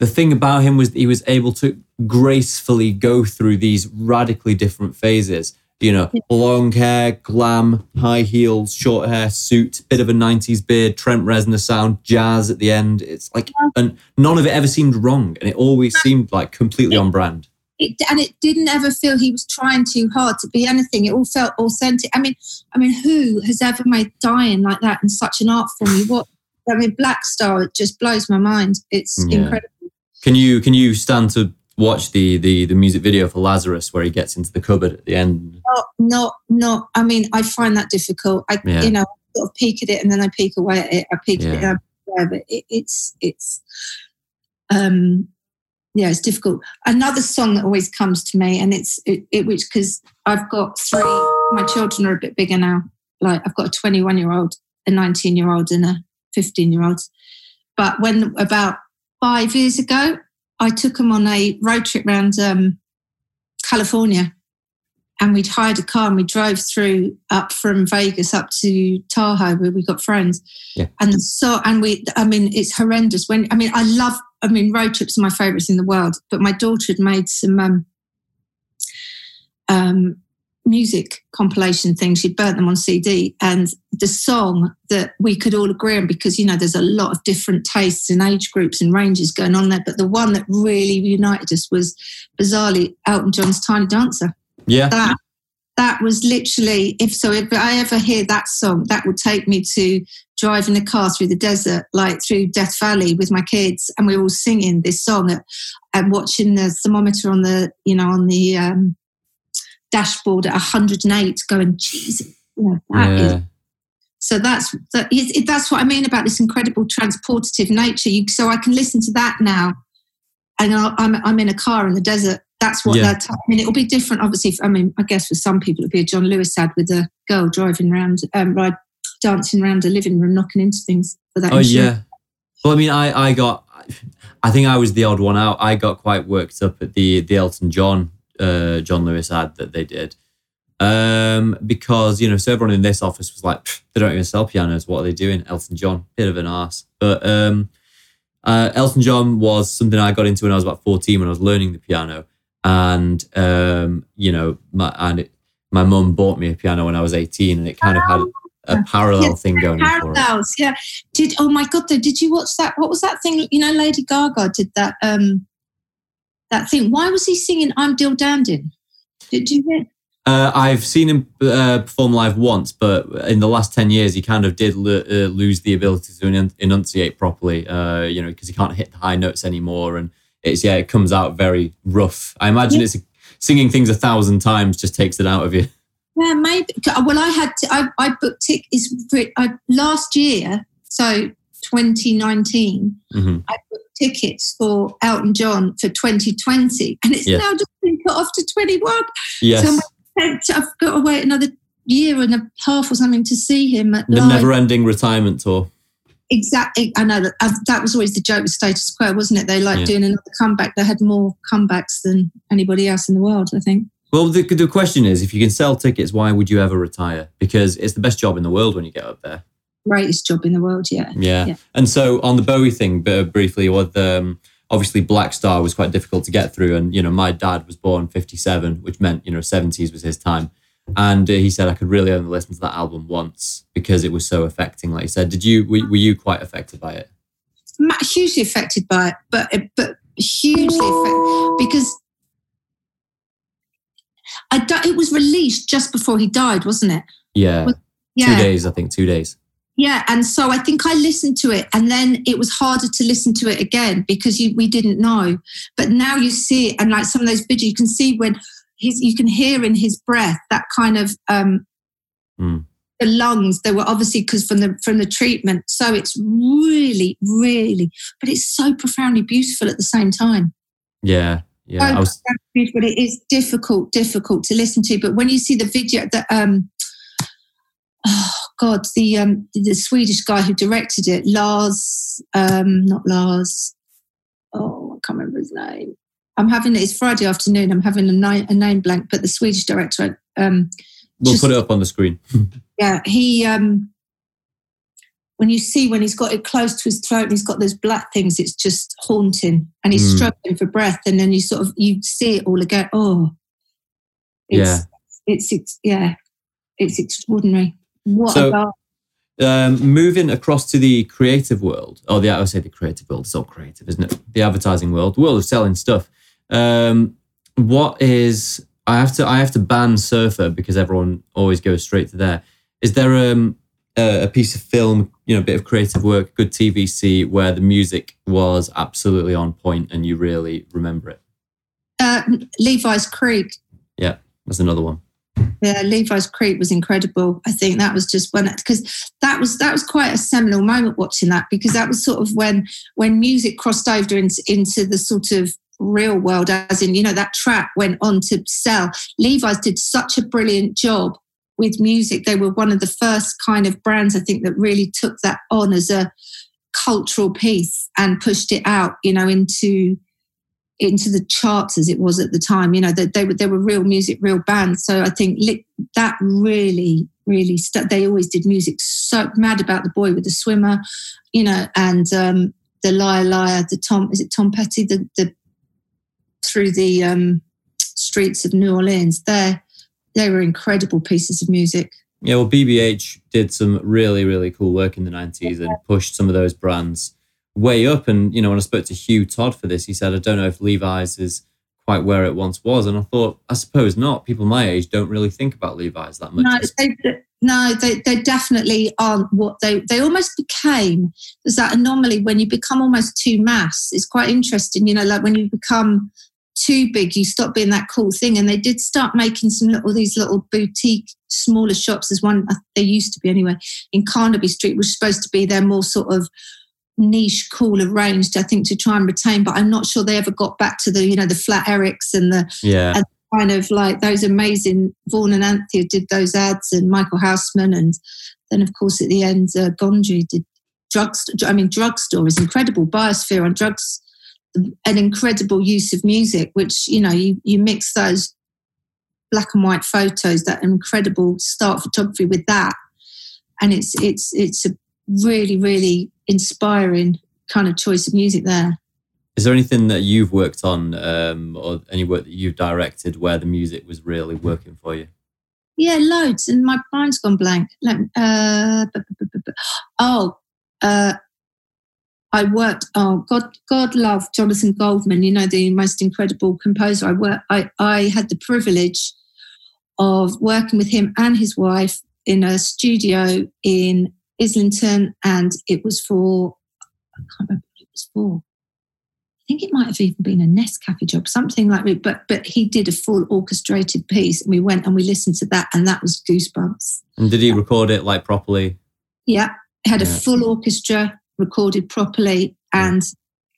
the thing about him was he was able to gracefully go through these radically different phases. You know, long hair, glam, high heels, short hair, suit, bit of a '90s beard, Trent Reznor sound, jazz at the end. It's like, and none of it ever seemed wrong, and it always seemed like completely on brand. it, and it didn't ever feel he was trying too hard to be anything. It all felt authentic. I mean, I mean, who has ever made dying like that in such an art form? You What I mean, Blackstar it just blows my mind. It's Yeah. incredible. Can you can you stand to watch the the the music video for Lazarus where he gets into the cupboard at the end? Not, not, not. I mean, I find that difficult. I, Yeah. you know, sort of peek at it and then I peek away at it. I peek at it, Yeah. and I away, but it, it's, it's, um, yeah, it's difficult. Another song that always comes to me, and it's it, it which because I've got three. My children are a bit bigger now. Like I've got a 21 year old, a 19 year old, and a 15 year old. But when about five years ago, I took them on a road trip around um, California and we'd hired a car and we drove through up from Vegas up to Tahoe where we got friends. Yeah. And so, and we, I mean, it's horrendous. When I mean, I love, I mean, road trips are my favourites in the world. But my daughter had made some um, um, music compilation things. She'd burnt them on CD, and the song that we could all agree on because you know there's a lot of different tastes and age groups and ranges going on there. But the one that really united us was bizarrely Elton John's "Tiny Dancer." Yeah, that that was literally if so if i ever hear that song that would take me to driving a car through the desert like through death valley with my kids and we were all singing this song and watching the thermometer on the you know on the um, dashboard at 108 going jesus know, that is yeah, so that's that, it- that's what I mean about this incredible transportative nature. You, so I can listen to that now, and I'll, I'm I'm in a car in the desert. That's what Yeah. that. I mean, it'll be different, obviously. if- I mean, I guess for some people it'll be a John Lewis ad with a girl driving around, um, ride, dancing around a living room, knocking into things for that. Oh insurance. yeah. Well, I mean, I I got, I think I was the odd one out. I got quite worked up at the the Elton John uh, John Lewis ad that they did, um, because you know, so everyone in this office was like, they don't even sell pianos. What are they doing? Elton John, bit of an ass. But um, uh, Elton John was something I got into when I was about fourteen when I was learning the piano, and um, you know, my and it, my mum bought me a piano when I was eighteen, and it kind of had a parallel Yes, thing going on for it. Parallels, yeah. Did oh my god, though, did you watch that? What was that thing? You know, Lady Gaga did that. um That thing. Why was he singing "I'm Dill Dandin"? Did you hear? Uh, I've seen him uh, perform live once, but in the last 10 years, he kind of did lo- uh, lose the ability to enun- enunciate properly, uh, you know, because he can't hit the high notes anymore. And it's, yeah, it comes out very rough. I imagine Yeah. it's singing things a thousand times just takes it out of you. *laughs* Yeah, maybe. Well, I had to, I, I booked tickets for it I, last year, so 2019. hmm I booked tickets for Elton John for 2020, and it's Yes. now just been cut off to 21. Yes. So I've got to wait another year and a half or something to see him at the live. never ending retirement tour. Exactly. I know that that was always the joke with status quo, wasn't it? They like Yeah. doing another comeback. They had more comebacks than anybody else in the world, I think. Well, the, the question is if you can sell tickets, why would you ever retire? Because it's the best job in the world when you get up there. Greatest job in the world, yeah. Yeah. Yeah. And so on the Bowie thing, but briefly, with um, obviously Blackstar was quite difficult to get through, and you know my dad was born '57, which meant you know '70s was his time, and uh, he said I could really only listen to that album once because it was so affecting. Like he said, did you were, were you quite affected by it? hugely affected by it, but but hugely affected because I it was released just before he died, wasn't it? Yeah. yeah. Two days, I think. Two days. Yeah, and so I think I listened to it, and then it was harder to listen to it again because you, we didn't know. But now you see it, and like some of those videos, you can see when he's, you can hear in his breath that kind of um, mm. the lungs. They were obviously because from the from the treatment. So it's really, really, but it's so profoundly beautiful at the same time. Yeah, yeah. So was... beautiful. It is difficult, difficult to listen to. But when you see the video, that um, *sighs* oh God, the um, the Swedish guy who directed it, Lars, um, not Lars. Oh, I can't remember his name. I'm having it's Friday afternoon. I'm having a, name, a name blank, but the Swedish director. Um, we'll just, put it up on the screen. *laughs* yeah, he. Um, when you see when he's got it close to his throat and he's got those black things, it's just haunting, and he's mm. struggling for breath, and then you sort of you see it all again. Oh, it's, yeah, it's, it's yeah, it's extraordinary. What so, about? Um, moving across to the creative world, or the I would say the creative world, it's all creative, isn't it? The advertising world, the world of selling stuff. Um, what is I have to I have to ban Surfer because everyone always goes straight to there. Is there um, a, a piece of film, you know, a bit of creative work, good TVC where the music was absolutely on point and you really remember it? Uh, Levi's Creek. Yeah, that's another one. Yeah, Levi's Creek was incredible. I think that was just when because that was that was quite a seminal moment watching that because that was sort of when when music crossed over into into the sort of real world, as in you know that track went on to sell. Levi's did such a brilliant job with music. They were one of the first kind of brands I think that really took that on as a cultural piece and pushed it out, you know, into into the charts as it was at the time. You know, that they, were they were real music, real bands. So I think that really, really st- they always did music. So mad about the boy with the swimmer, you know, and um, the liar liar, the Tom is it Tom Petty, the the through the um, streets of New Orleans. They they were incredible pieces of music. Yeah, well, BBH did some really, really cool work in the 90s and pushed some of those brands way up. And, you know, when I spoke to Hugh Todd for this, he said, I don't know if Levi's is quite where it once was. And I thought, I suppose not. People my age don't really think about Levi's that much. No, they, no, they, they definitely aren't what they, they almost became. There's that anomaly when you become almost too mass. It's quite interesting, you know, like when you become too big, you stop being that cool thing. And they did start making some little, these little boutique, smaller shops. There's one, uh, they used to be anyway, in Carnaby Street, which was supposed to be their more sort of niche, cool arranged, I think, to try and retain. But I'm not sure they ever got back to the, you know, the flat Erics and the yeah. And kind of like those amazing Vaughan and Anthea did those ads, and Michael Haussman, and then of course at the end, uh, Gondry did drugs. I mean, drugstore is incredible. Biosphere on drugs, an incredible use of music, which you know you you mix those black and white photos, that incredible start photography with that, and it's it's it's a really really inspiring kind of choice of music there. Is there anything that you've worked on um, or any work that you've directed where the music was really working for you? Yeah, loads. And my mind's gone blank. Uh, oh, uh, I worked. Oh, God, God love Jonathan Goldman. You know the most incredible composer. I work. I I had the privilege of working with him and his wife in a studio in Islington, and it was for I can't remember what it was for. I think it might have even been a Nescafe job, something like that. But but he did a full orchestrated piece, and we went and we listened to that, and that was goosebumps. And did he record it like properly? Yeah, it had yeah. a full orchestra recorded properly, and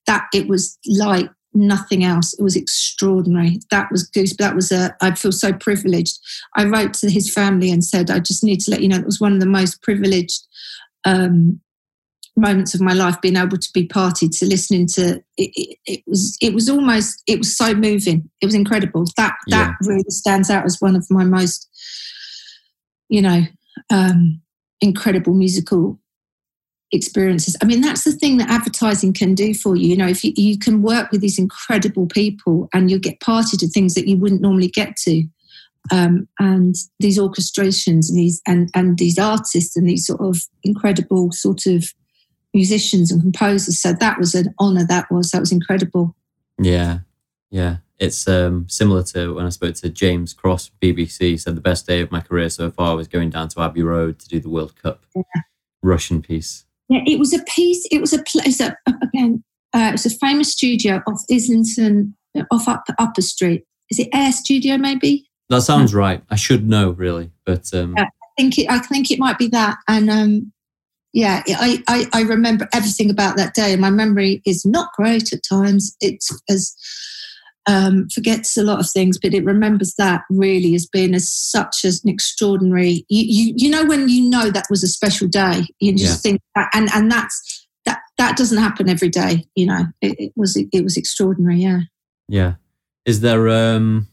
that it was like nothing else. It was extraordinary. That was goose. That was a. I feel so privileged. I wrote to his family and said, I just need to let you know it was one of the most privileged um, moments of my life. Being able to be party to listening to it, it, it, was. It was almost. It was so moving. It was incredible. That that yeah. really stands out as one of my most, you know, um, incredible musical experiences. I mean, that's the thing that advertising can do for you. You know, if you, you can work with these incredible people and you get party to things that you wouldn't normally get to. Um, and these orchestrations and these and, and these artists and these sort of incredible sort of musicians and composers. So that was an honor. That was that was incredible. Yeah, yeah. It's um, similar to when I spoke to James Cross, BBC. Said the best day of my career so far was going down to Abbey Road to do the World Cup yeah. Russian piece. Yeah, it was a piece. It was a place. Again, uh, it's a famous studio off Islington, off up, Upper Street. Is it Air Studio? Maybe that sounds right. I should know really, but um, yeah, I think it. I think it might be that. And um, yeah, I, I, I remember everything about that day. My memory is not great at times. It's as um, forgets a lot of things, but it remembers that really as being as such as an extraordinary. You, you, you know when you know that was a special day, you just yeah. think, that, and and that's that that doesn't happen every day. You know, it, it was it was extraordinary. Yeah. Yeah. Is there um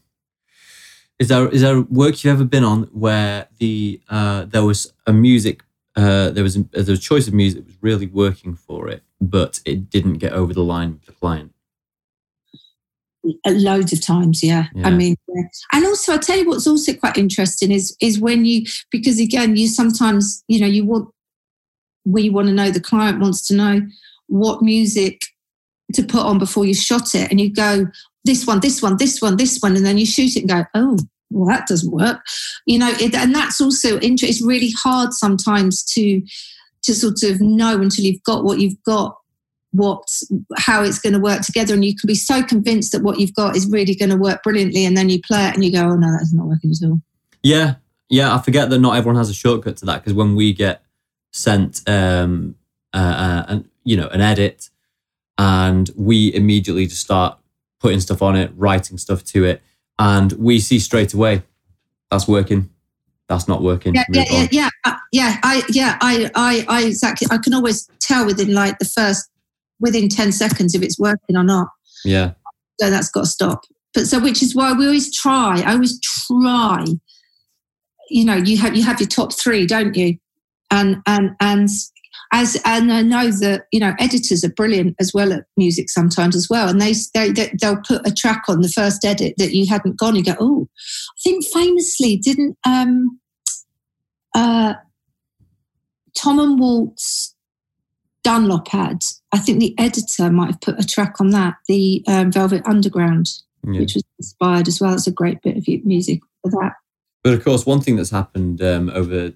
is there is there work you've ever been on where the uh, there was a music uh, there was a, there was a choice of music that was really working for it, but it didn't get over the line with the client? Loads of times yeah, yeah. i mean yeah. and also i tell you what's also quite interesting is is when you because again you sometimes you know you want we want to know the client wants to know what music to put on before you shot it and you go this one this one this one this one and then you shoot it and go oh well that doesn't work you know it, and that's also interesting it's really hard sometimes to to sort of know until you've got what you've got what how it's going to work together and you can be so convinced that what you've got is really going to work brilliantly and then you play it and you go oh no that's not working at all. Yeah yeah i forget that not everyone has a shortcut to that because when we get sent um uh, uh, and you know an edit and we immediately just start putting stuff on it writing stuff to it and we see straight away that's working that's not working yeah yeah yeah yeah, uh, yeah i yeah I, I i exactly i can always tell within like the first within 10 seconds if it's working or not. Yeah. So that's got to stop. But so, which is why we always try, I always try, you know, you have, you have your top three, don't you? And, and, and, as and I know that you know editors are brilliant as well at music sometimes as well, and they, they they'll put a track on the first edit that you hadn't gone. You go, oh, I think famously didn't um, uh, Tom and Walt's Dunlop had, I think the editor might have put a track on that, the um, Velvet Underground, yeah. which was inspired as well. It's a great bit of music for that. But of course, one thing that's happened um, over,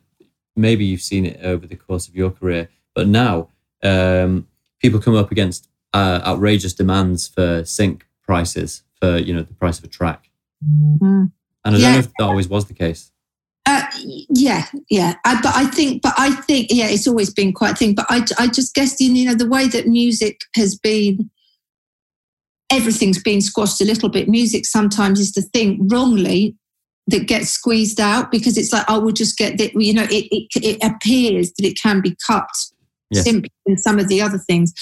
maybe you've seen it over the course of your career, but now um, people come up against uh, outrageous demands for sync prices for you know the price of a track, mm. and I don't know if that always was the case. Uh, yeah, yeah. I, but I think, but I think, yeah, it's always been quite a thing. But I, I just guess, you know, the way that music has been, everything's been squashed a little bit. Music sometimes is the thing wrongly that gets squeezed out because it's like, oh, we'll just get that, you know, it, it, it appears that it can be cut yes. simply in some of the other things.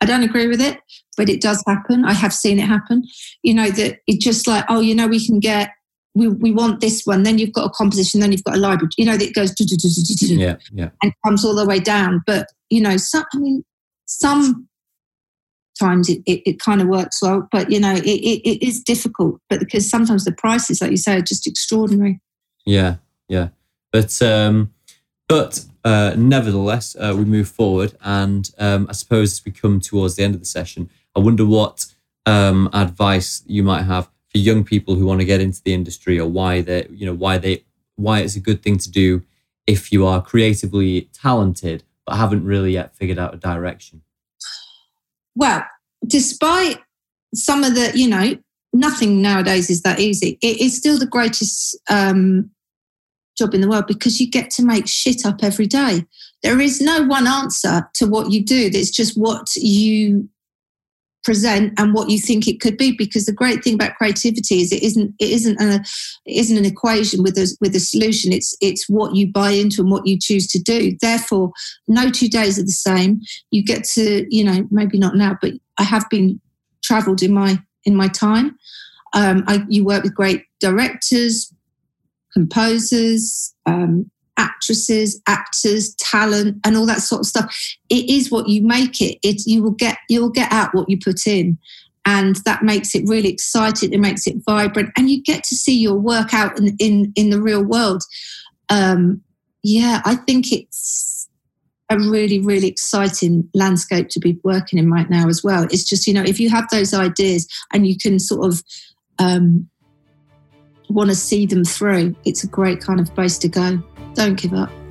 I don't agree with it, but it does happen. I have seen it happen. You know, that it just like, oh, you know, we can get we, we want this one. Then you've got a composition, then you've got a library. You know, that goes yeah, yeah. and comes all the way down. But you know, some I mean, sometimes it, it, it kind of works well, but you know, it, it, it is difficult. But because sometimes the prices, like you say, are just extraordinary. Yeah, yeah. But um, but uh, nevertheless, uh, we move forward, and um, I suppose as we come towards the end of the session, I wonder what um, advice you might have for young people who want to get into the industry or why they you know why they why it's a good thing to do if you are creatively talented but haven't really yet figured out a direction? Well despite some of the you know nothing nowadays is that easy. It is still the greatest um, job in the world because you get to make shit up every day. There is no one answer to what you do. It's just what you present and what you think it could be because the great thing about creativity is it isn't it isn't a it isn't an equation with a with a solution. It's it's what you buy into and what you choose to do. Therefore no two days are the same. You get to you know maybe not now but i have been traveled in my in my time. Um, I, you work with great directors composers um, actresses, actors, talent, and all that sort of stuff. It is what you make it. It you will get you will get out what you put in. And that makes it really exciting. It makes it vibrant, and you get to see your work out in in, in the real world. Um, yeah, I think it's a really, really exciting landscape to be working in right now as well. It's just, you know, if you have those ideas and you can sort of um, want to see them through, it's a great kind of place to go. Don't give up.